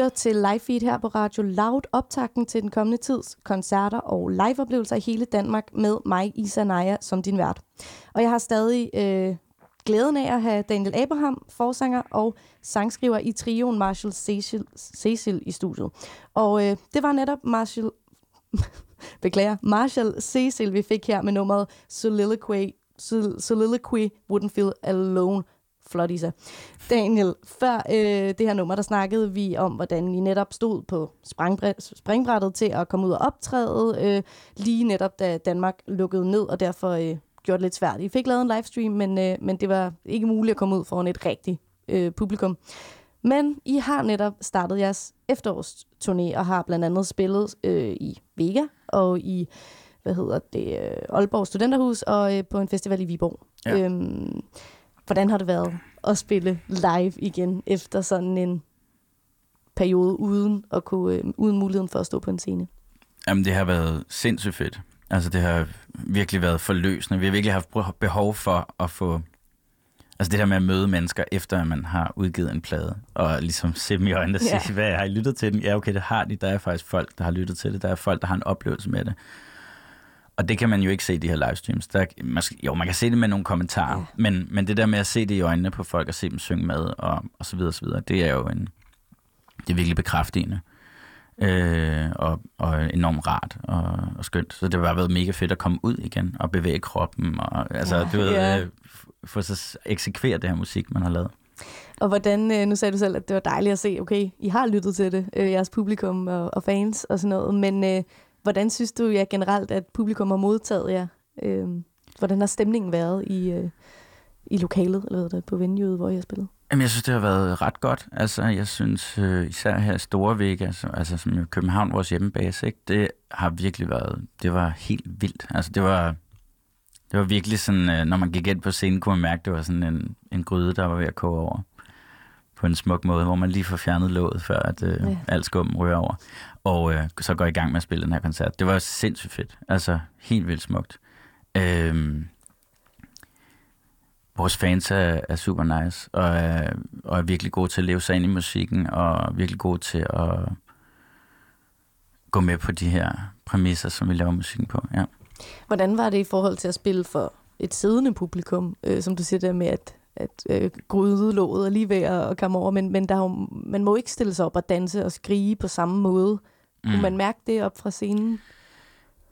lytter til live feed her på Radio Loud, optakten til den kommende tids koncerter og liveoplevelser i hele Danmark med mig, Isa Naja, som din vært. Og jeg har stadig øh, glæden af at have Daniel Abraham, forsanger og sangskriver i trioen Marshall Cecil, Cecil i studiet. Og øh, det var netop Marshall, [LAUGHS] beklager, Marshall Cecil, vi fik her med nummeret Soliloquy, Sol- Soliloquy Wouldn't Feel Alone. Flot, Isa. Daniel, før øh, det her nummer, der snakkede vi om, hvordan I netop stod på springbræt, springbrættet til at komme ud og optræde, øh, lige netop da Danmark lukkede ned, og derfor øh, gjorde det lidt svært. I fik lavet en livestream, men, øh, men det var ikke muligt at komme ud foran et rigtigt øh, publikum. Men I har netop startet jeres efterårsturné, og har blandt andet spillet øh, i Vega og i hvad hedder det, øh, Aalborg Studenterhus og øh, på en festival i Viborg. Ja. Øhm, hvordan har det været at spille live igen efter sådan en periode uden at kunne, øh, uden muligheden for at stå på en scene? Jamen, det har været sindssygt fedt. Altså, det har virkelig været forløsende. Vi har virkelig haft behov for at få... Altså det der med at møde mennesker, efter at man har udgivet en plade, og ligesom [LAUGHS] se dem i øjnene og sige, Ja. hvad har I lyttet til den? Ja, okay, det har de. Der er faktisk folk, der har lyttet til det. Der er folk, der har en oplevelse med det. Og det kan man jo ikke se i de her livestreams. Der, måske, jo, man kan se det med nogle kommentarer, ja. men, men det der med at se det i øjnene på folk, og se dem synge med, og, og så videre, og så videre, det er jo en, det er virkelig bekræftende. Øh, og, og enormt rart og, og skønt. Så det har bare været mega fedt at komme ud igen og bevæge kroppen. Og, altså, Ja. du ved, Ja. ja. få så eksekvere det her musik, man har lavet. Og hvordan, øh, nu sagde du selv, at det var dejligt at se, okay, I har lyttet til det, øh, jeres publikum og, og fans og sådan noget, men øh, hvordan synes du ja, generelt, at publikum har modtaget jer? Øh, hvordan har stemningen været i, øh, i lokalet, eller hvad det, på venueet, hvor I har spillet? Jamen, jeg synes, det har været ret godt. Altså, jeg synes øh, især her i Storvæk, altså, altså som jo København, vores hjemmebase, ikke, det har virkelig været, det var helt vildt. Altså, det var, det var virkelig sådan, øh, når man gik ind på scenen, kunne man mærke, det var sådan en, en gryde, der var ved at koge over på en smuk måde, hvor man lige får fjernet låget, før at øh, Ja. alt skummen rører over. Og øh, så går i gang med at spille den her koncert. Det var sindssygt fedt. Altså, helt vildt smukt. Øhm, vores fans er, er super nice, og er, og er virkelig gode til at leve sig ind i musikken, og virkelig gode til at gå med på de her præmisser, som vi laver musikken på. Ja. Hvordan var det i forhold til at spille for et siddende publikum, øh, som du siger der med, at, at øh, grydelåget er lige ved at at komme over, men, men der er jo, man må ikke stille sig op og danse og skrige på samme måde. Mm. Kunne man mærke det op fra scenen?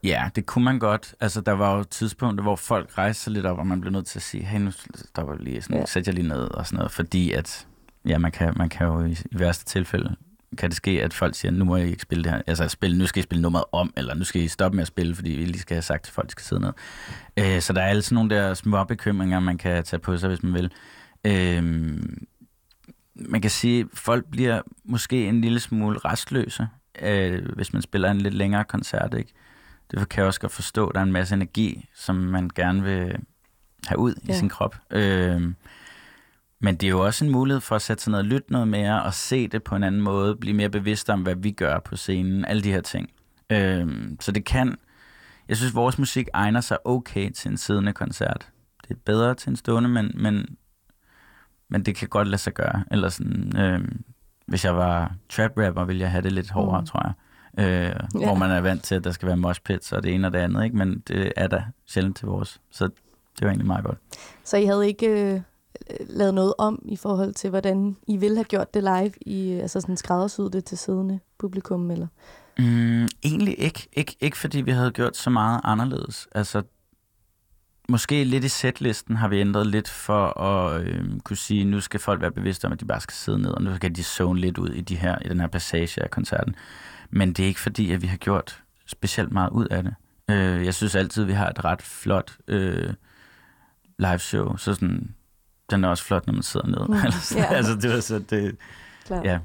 Ja, det kunne man godt. Altså, der var jo tidspunkter, hvor folk rejste sig lidt op, og man blev nødt til at sige, hey, nu stopper jeg lige, sådan, ja. sæt jer lige ned og sådan noget, fordi at, ja, man kan, man kan jo i, i værste tilfælde, kan det ske, at folk siger, nu må I ikke spille det her, altså spille, nu skal I spille nummeret om, eller nu skal I stoppe med at spille, fordi vi lige skal have sagt til folk, de skal sidde ned. Øh, så der er alle sådan nogle der små bekymringer, man kan tage på sig, hvis man vil. Øh, man kan sige, at folk bliver måske en lille smule restløse, øh, hvis man spiller en lidt længere koncert, ikke? Det kan jeg også godt forstå, at der er en masse energi, som man gerne vil have ud Ja. i sin krop. Øh, men det er jo også en mulighed for at sætte sig ned og lytte noget mere, og se det på en anden måde, blive mere bevidst om, hvad vi gør på scenen, alle de her ting. Øh, så det kan, jeg synes, vores musik egner sig okay til en siddende koncert. Det er bedre til en stående, men, men, men det kan godt lade sig gøre. Eller sådan, øh, hvis jeg var trap rapper, ville jeg have det lidt hårdere, Mm. tror jeg. Øh, Ja. Hvor man er vant til, at der skal være mosh pits og det ene og det andet, ikke? men det er der sjældent til vores. Så det var egentlig meget godt. Så I havde ikke øh, lavet noget om i forhold til, hvordan I ville have gjort det live, i, altså sådan skræddersyet det til siddende publikum, eller? Mm, egentlig ikke. ikke. Ikke fordi vi havde gjort så meget anderledes. Altså, måske lidt i setlisten har vi ændret lidt for at øh, kunne sige, nu skal folk være bevidste om, at de bare skal sidde ned, og nu skal de zone lidt ud i, de her, i den her passage af koncerten. Men det er ikke fordi, at vi har gjort specielt meget ud af det. Øh, jeg synes altid, vi har et ret flot øh, live show, så sådan, den er også flot, når man sidder ned. Mm, [LAUGHS] altså, altså, det var så, det, Klart. ja.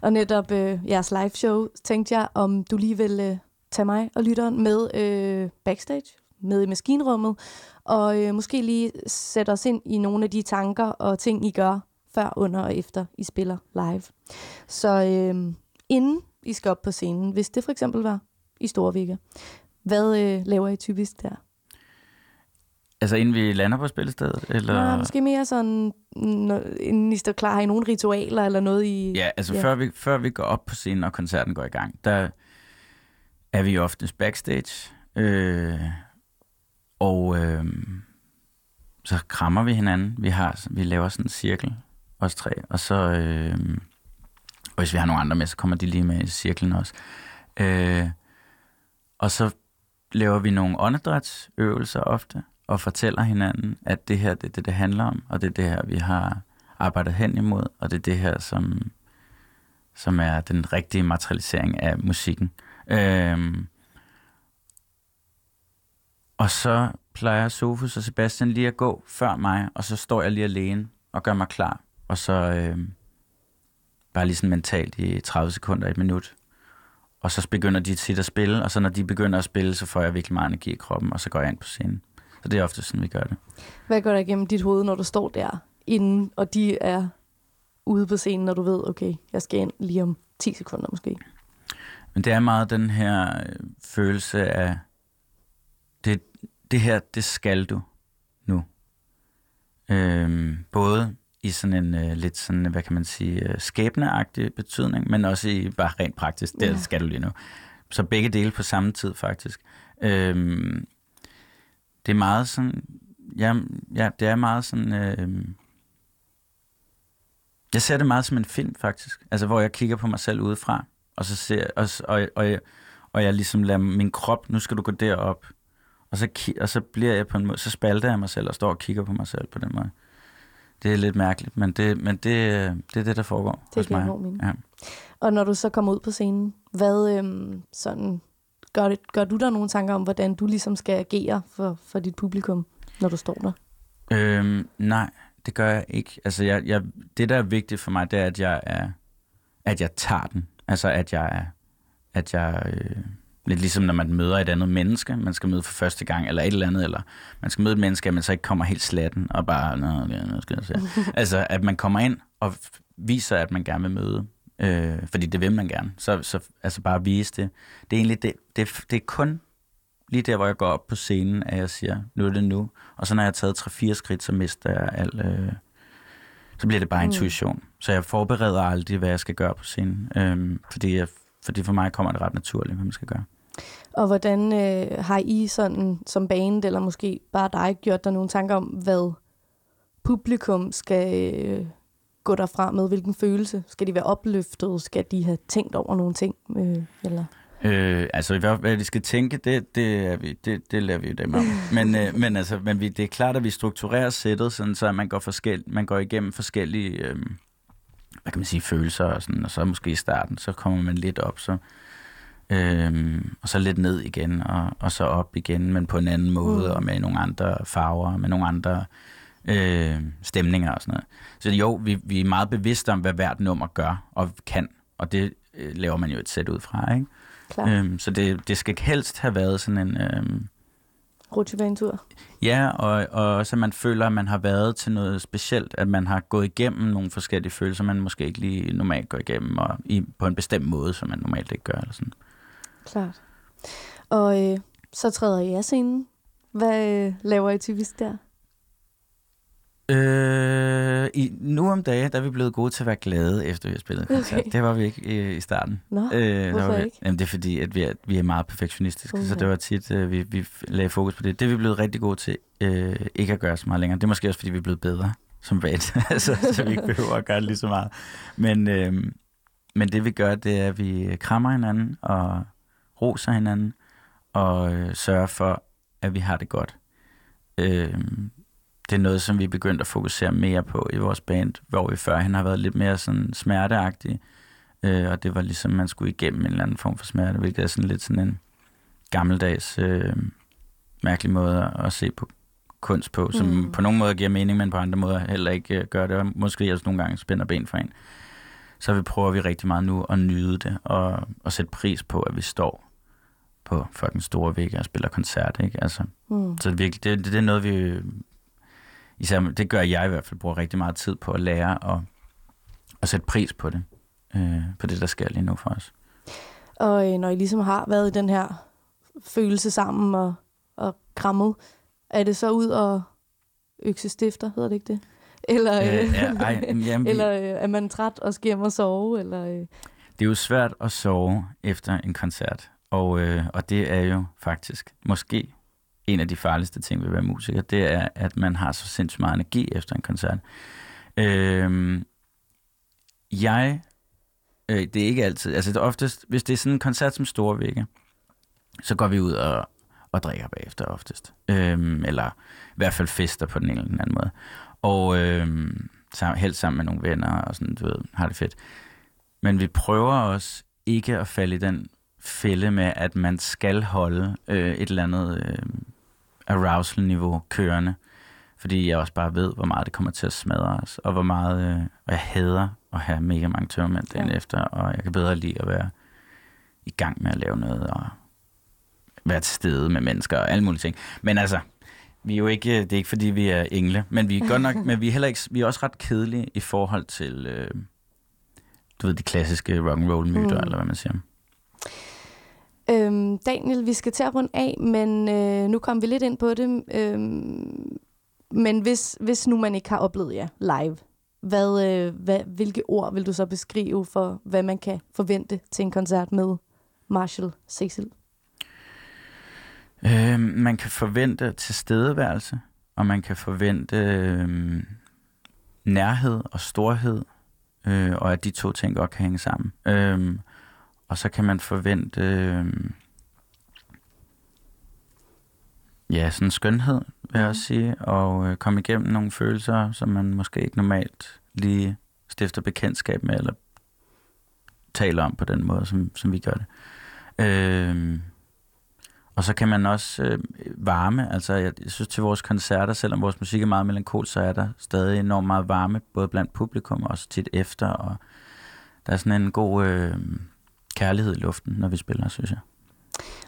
Og netop øh, jeres live show, tænkte jeg, om du lige vil øh, tage mig og lytteren med øh, backstage, med i maskinrummet, og øh, måske lige sætte os ind i nogle af de tanker og ting, I gør før, under og efter I spiller live. Så øh, inden I skal op på scenen, hvis det for eksempel var i Storvika, hvad øh, laver I typisk der? Altså, inden vi lander på spillestedet? Eller? Nå, måske mere sådan, inden I står klar, har I nogle ritualer eller noget I... Ja, altså ja. Før, vi, før vi går op på scenen, og koncerten går i gang, der er vi oftest backstage, øh, og øh, så krammer vi hinanden. Vi, har, vi laver sådan en cirkel, os tre, og så, øh, og hvis vi har nogle andre med, så kommer de lige med i cirklen også. Øh, og så laver vi nogle åndedrætsøvelser ofte, og fortæller hinanden, at det her det er det, det handler om, og det er det her, vi har arbejdet hen imod, og det er det her, som, som er den rigtige materialisering af musikken. Øhm, og så plejer Sofus og Sebastian lige at gå før mig, og så står jeg lige alene og gør mig klar, og så øhm, bare lige sådan mentalt i 30 sekunder, et minut. Og så begynder de tit at spille, og så når de begynder at spille, så får jeg virkelig meget energi i kroppen, og så går jeg ind på scenen. Så det er ofte sådan, vi gør det. Hvad går der igennem dit hoved, når du står der inden, og de er ude på scenen, når du ved, okay, jeg skal ind lige om 10 sekunder måske? Men det er meget den her øh, følelse af det her, det skal du nu. Øhm, både i sådan en øh, lidt sådan, hvad kan man sige, øh, skæbneagtig betydning, men også i bare rent praktisk, det Ja. skal du lige nu. Så begge dele på samme tid faktisk. Øhm, det er meget sådan, ja, ja det er meget sådan, øh, jeg ser det meget som en film faktisk, altså hvor jeg kigger på mig selv udefra, og så ser og, og, og, jeg, og jeg ligesom lader min krop, nu skal du gå derop, og så, og så bliver jeg på en måde, så spalter jeg mig selv og står og kigger på mig selv på den måde. Det er lidt mærkeligt, men det, men det, det er det, der foregår Det hos mig. Ja. Og når du så kommer ud på scenen, hvad øhm, sådan, gør, det, gør du der nogle tanker om, hvordan du ligesom skal agere for, for dit publikum, når du står der? Øhm, nej, det gør jeg ikke. Altså, jeg, jeg, det, der er vigtigt for mig, det er, at jeg, er, at jeg tager den. Altså, at jeg er, at jeg, øh, lidt ligesom når man møder et andet menneske, man skal møde for første gang, eller et eller andet, eller man skal møde et menneske, at man så ikke kommer helt slatten, og bare, nå, okay, nu skal jeg se. [LAUGHS] altså, at man kommer ind og viser, at man gerne vil møde, øh, fordi det vil man gerne. Så, så altså bare vise det. Det er egentlig, det, det, det er kun lige der, hvor jeg går op på scenen, at jeg siger, nu er det nu. Og så når jeg har taget 3-4 skridt, så mister jeg alt... Øh, så bliver det bare Mm. intuition. Så jeg forbereder aldrig, hvad jeg skal gøre på scenen. Øhm, fordi, jeg, fordi for mig kommer det ret naturligt, hvad man skal gøre. Og hvordan øh, har I sådan som band, eller måske bare dig, gjort dig nogle tanker om, hvad publikum skal øh, gå derfra med? Hvilken følelse? Skal de være opløftet? Skal de have tænkt over nogle ting? Øh, eller? Øh, altså, hvad, hvad de skal tænke, det, det, er vi, det, det lærer vi jo dem om. [LAUGHS] Men, øh, men, altså, men vi, det er klart, at vi strukturerer sættet, sådan, så man går, forskel, man går igennem forskellige øh, hvad kan man sige, følelser, og, sådan, og så måske i starten, så kommer man lidt op, så, øh, og så lidt ned igen, og, og så op igen, men på en anden måde, Mm. og med nogle andre farver, med nogle andre øh, stemninger og sådan noget. Så jo, vi, vi er meget bevidste om, hvad hvert nummer gør og kan, og det øh, laver man jo et sæt ud fra, ikke? Klart. Øhm, så det, det skal helst have været sådan en... Øhm, Rutsjebanetur? ja, og, og så man føler, at man har været til noget specielt, at man har gået igennem nogle forskellige følelser, man måske ikke lige normalt går igennem, og i, på en bestemt måde, som man normalt ikke gør. Eller sådan. Klart. Og øh, så træder I af scenen. Hvad øh, laver I typisk der? Øh, i, nu om dagen, der er vi blevet gode til at være glade, efter vi har spillet en koncert. Okay. Det var vi ikke i, i starten. Nå, øh, hvorfor vi, ikke? Jamen, det er fordi, at vi er, vi er meget perfektionistiske, okay. så det var tit, øh, vi, vi lagde fokus på det. Det er vi blevet rigtig gode til øh, ikke at gøre så meget længere. Det er måske også, fordi vi er blevet bedre som band, [LAUGHS] altså, så vi ikke behøver at gøre det lige så meget. Men, øh, men det vi gør, det er, at vi krammer hinanden og roser hinanden og øh, sørger for, at vi har det godt. Øh, det er noget, som vi er begyndt at fokusere mere på i vores band, hvor vi førhen har været lidt mere sådan smerteagtige. Øh, og det var ligesom, man skulle igennem en eller anden form for smerte, hvilket er sådan lidt sådan en gammeldags, øh, mærkelig måde at- se på kunst på, som Mm. på nogle måder giver mening, men på andre måder heller ikke øh, gør det, og måske også nogle gange spænder ben for en. Så vi prøver vi rigtig meget nu at nyde det, og, og sætte pris på, at vi står på fucking store vægge og spiller koncert, ikke? Altså, Mm. så det, virkelig, det, det er noget, vi... Især, det gør jeg i hvert fald, bruger rigtig meget tid på at lære og, og sætte pris på det. Øh, på det, der sker lige nu for os. Og øh, når I ligesom har været i den her følelse sammen og, og krammet, er det så ud og økse stifter, hedder det ikke det? Eller, øh, Øh, ja, ej, jamen, eller øh, er man træt og skal hjem og sove? Eller, øh, Det er jo svært at sove efter en koncert, og, øh, og det er jo faktisk måske en af de farligste ting ved at være musiker, det er, at man har så sindssygt meget energi efter en koncert. Øh, jeg, øh, det er ikke altid, altså det er oftest, hvis det er sådan en koncert som Store så går vi ud og, og drikker bagefter oftest. Øh, eller i hvert fald fester på den ene eller den anden måde. Og øh, sammen, helst sammen med nogle venner og sådan, du ved, har det fedt. Men vi prøver også ikke at falde i den fælde med, at man skal holde øh, et eller andet øh, arousal-niveau kørende. Fordi jeg også bare ved, hvor meget det kommer til at smadre os, og hvor meget øh, og jeg hader at have mega mange tørmænd dagen Ja. efter, og jeg kan bedre lide at være i gang med at lave noget, og være til stede med mennesker og alle mulige ting. Men altså, vi er jo ikke, det er ikke fordi, vi er engle, men vi er godt nok, [LAUGHS] men vi er heller ikke, vi er også ret kedelige i forhold til, øh, du ved, de klassiske rock and roll myter, mm. eller hvad man siger. Øhm, Daniel, vi skal til at runde af, men øh, nu kom vi lidt ind på det. Øhm, men hvis, hvis nu man ikke har oplevet jer live, hvad, øh, hvad, hvilke ord vil du så beskrive for, hvad man kan forvente til en koncert med Marshall Cecil? Øh, man kan forvente tilstedeværelse, og man kan forvente øh, nærhed og storhed, øh, og at de to ting godt kan hænge sammen. Øh, og så kan man forvente øh, ja, sådan skønhed, vil jeg også sige, og øh, komme igennem nogle følelser, som man måske ikke normalt lige stifter bekendtskab med, eller taler om på den måde, som, som vi gør det. Øh, og så kan man også øh, varme, altså jeg, jeg synes til vores koncerter, selvom vores musik er meget melankolsk, så er der stadig enormt meget varme, både blandt publikum og også tit efter, og der er sådan en god øh, kærlighed i luften, når vi spiller, synes jeg.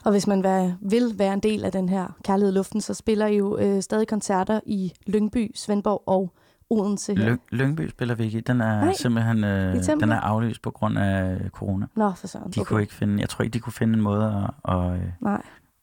Og hvis man være, vil være en del af den her kærlighed i luften, så spiller I jo øh, stadig koncerter i Lyngby, Svendborg og Odense her. Lyng, Lyngby spiller vi ikke. Den er Nej, simpelthen øh, den er aflyst på grund af corona. Nå, for sådan. De kunne ikke finde, jeg tror ikke, de kunne finde en måde at, at øh, Nej,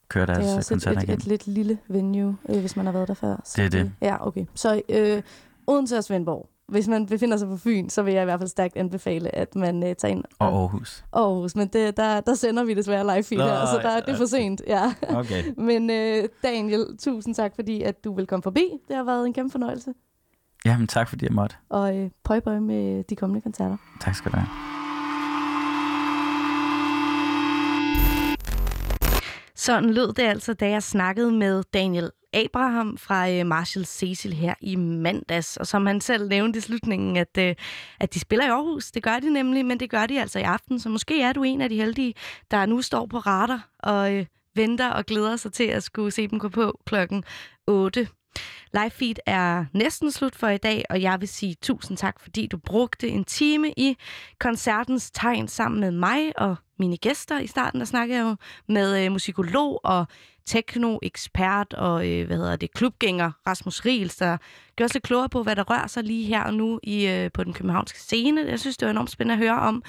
køre deres det er øh, også et, koncerter et, et lidt lille venue, øh, hvis man har været der før. Så Det er det. Ja, okay. Så øh, Odense og Svendborg. Hvis man befinder sig på Fyn, så vil jeg i hvert fald stærkt anbefale, at man øh, tager ind Og Aarhus. Aarhus, men det, der, der sender vi desværre live feed her, så der, det er for sent. Ja. Okay. [LAUGHS] Men øh, Daniel, tusind tak, fordi at du vil komme forbi. Det har været en kæmpe fornøjelse. Jamen tak, fordi jeg måtte. Og øh, pøj pøj med de kommende koncerter. Tak skal du have. Sådan lød det altså, da jeg snakkede med Daniel Abraham fra øh, Marshall Cecil her i mandags. Og som han selv nævnte i slutningen, at, øh, at de spiller i Aarhus. Det gør de nemlig, men det gør de altså i aften. Så måske er du en af de heldige, der nu står på radar og øh, venter og glæder sig til at skulle se dem gå på klokken 8. Live feed er næsten slut for i dag, og jeg vil sige tusind tak, fordi du brugte en time i koncertens tegn sammen med mig og mine gæster. I starten der snakkede jeg jo med øh, musikolog og tekno-ekspert og øh, hvad hedder det, klubgænger Rasmus Riels, der gør sig klogere på, hvad der rører sig lige her og nu i, øh, på den københavnske scene. Jeg synes, det var enormt spændende at høre om,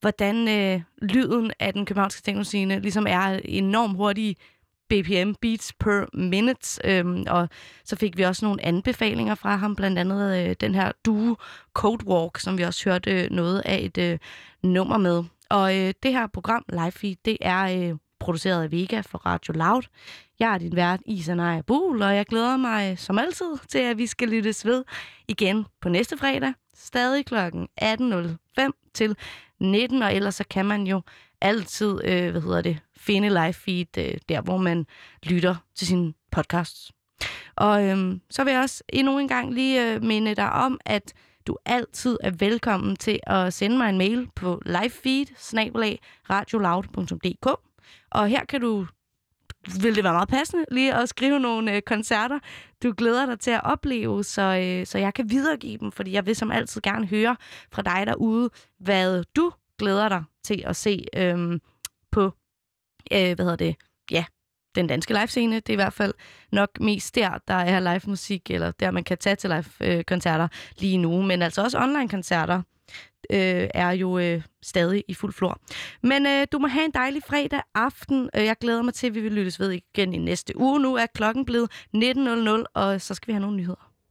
hvordan øh, lyden af den københavnske teknoscene ligesom er enormt hurtig BPM, beats per minute, øhm, og så fik vi også nogle anbefalinger fra ham, blandt andet øh, den her duo Code Walk, som vi også hørte øh, noget af et øh, nummer med. Og øh, det her program, Live Feed, det er øh, produceret af Vega for Radio Loud. Jeg er din vært, Isanaya Buhl, og jeg glæder mig øh, som altid til, at vi skal lyttes ved igen på næste fredag, stadig kl. 18.05 til 19, og ellers så kan man jo altid, øh, hvad hedder det, finde live feed øh, der, hvor man lytter til sin podcasts. Og øhm, så vil jeg også endnu en gang lige øh, minde dig om, at du altid er velkommen til at sende mig en mail på livefeed radioloud.dk Og her kan du vil det være meget passende lige at skrive nogle øh, koncerter, du glæder dig til at opleve, så, øh, så jeg kan videregive dem, fordi jeg vil som altid gerne høre fra dig derude, hvad du glæder dig til at se øhm, på, øh, hvad hedder det, ja, den danske livescene. Det er i hvert fald nok mest der, der er live musik, eller der man kan tage til live-koncerter lige nu, men altså også online-koncerter øh, er jo øh, stadig i fuld flor. Men øh, du må have en dejlig fredag aften. Øh, jeg glæder mig til, at vi vil lyttes ved igen i næste uge. Nu er klokken blevet 19.00, og så skal vi have nogle nyheder.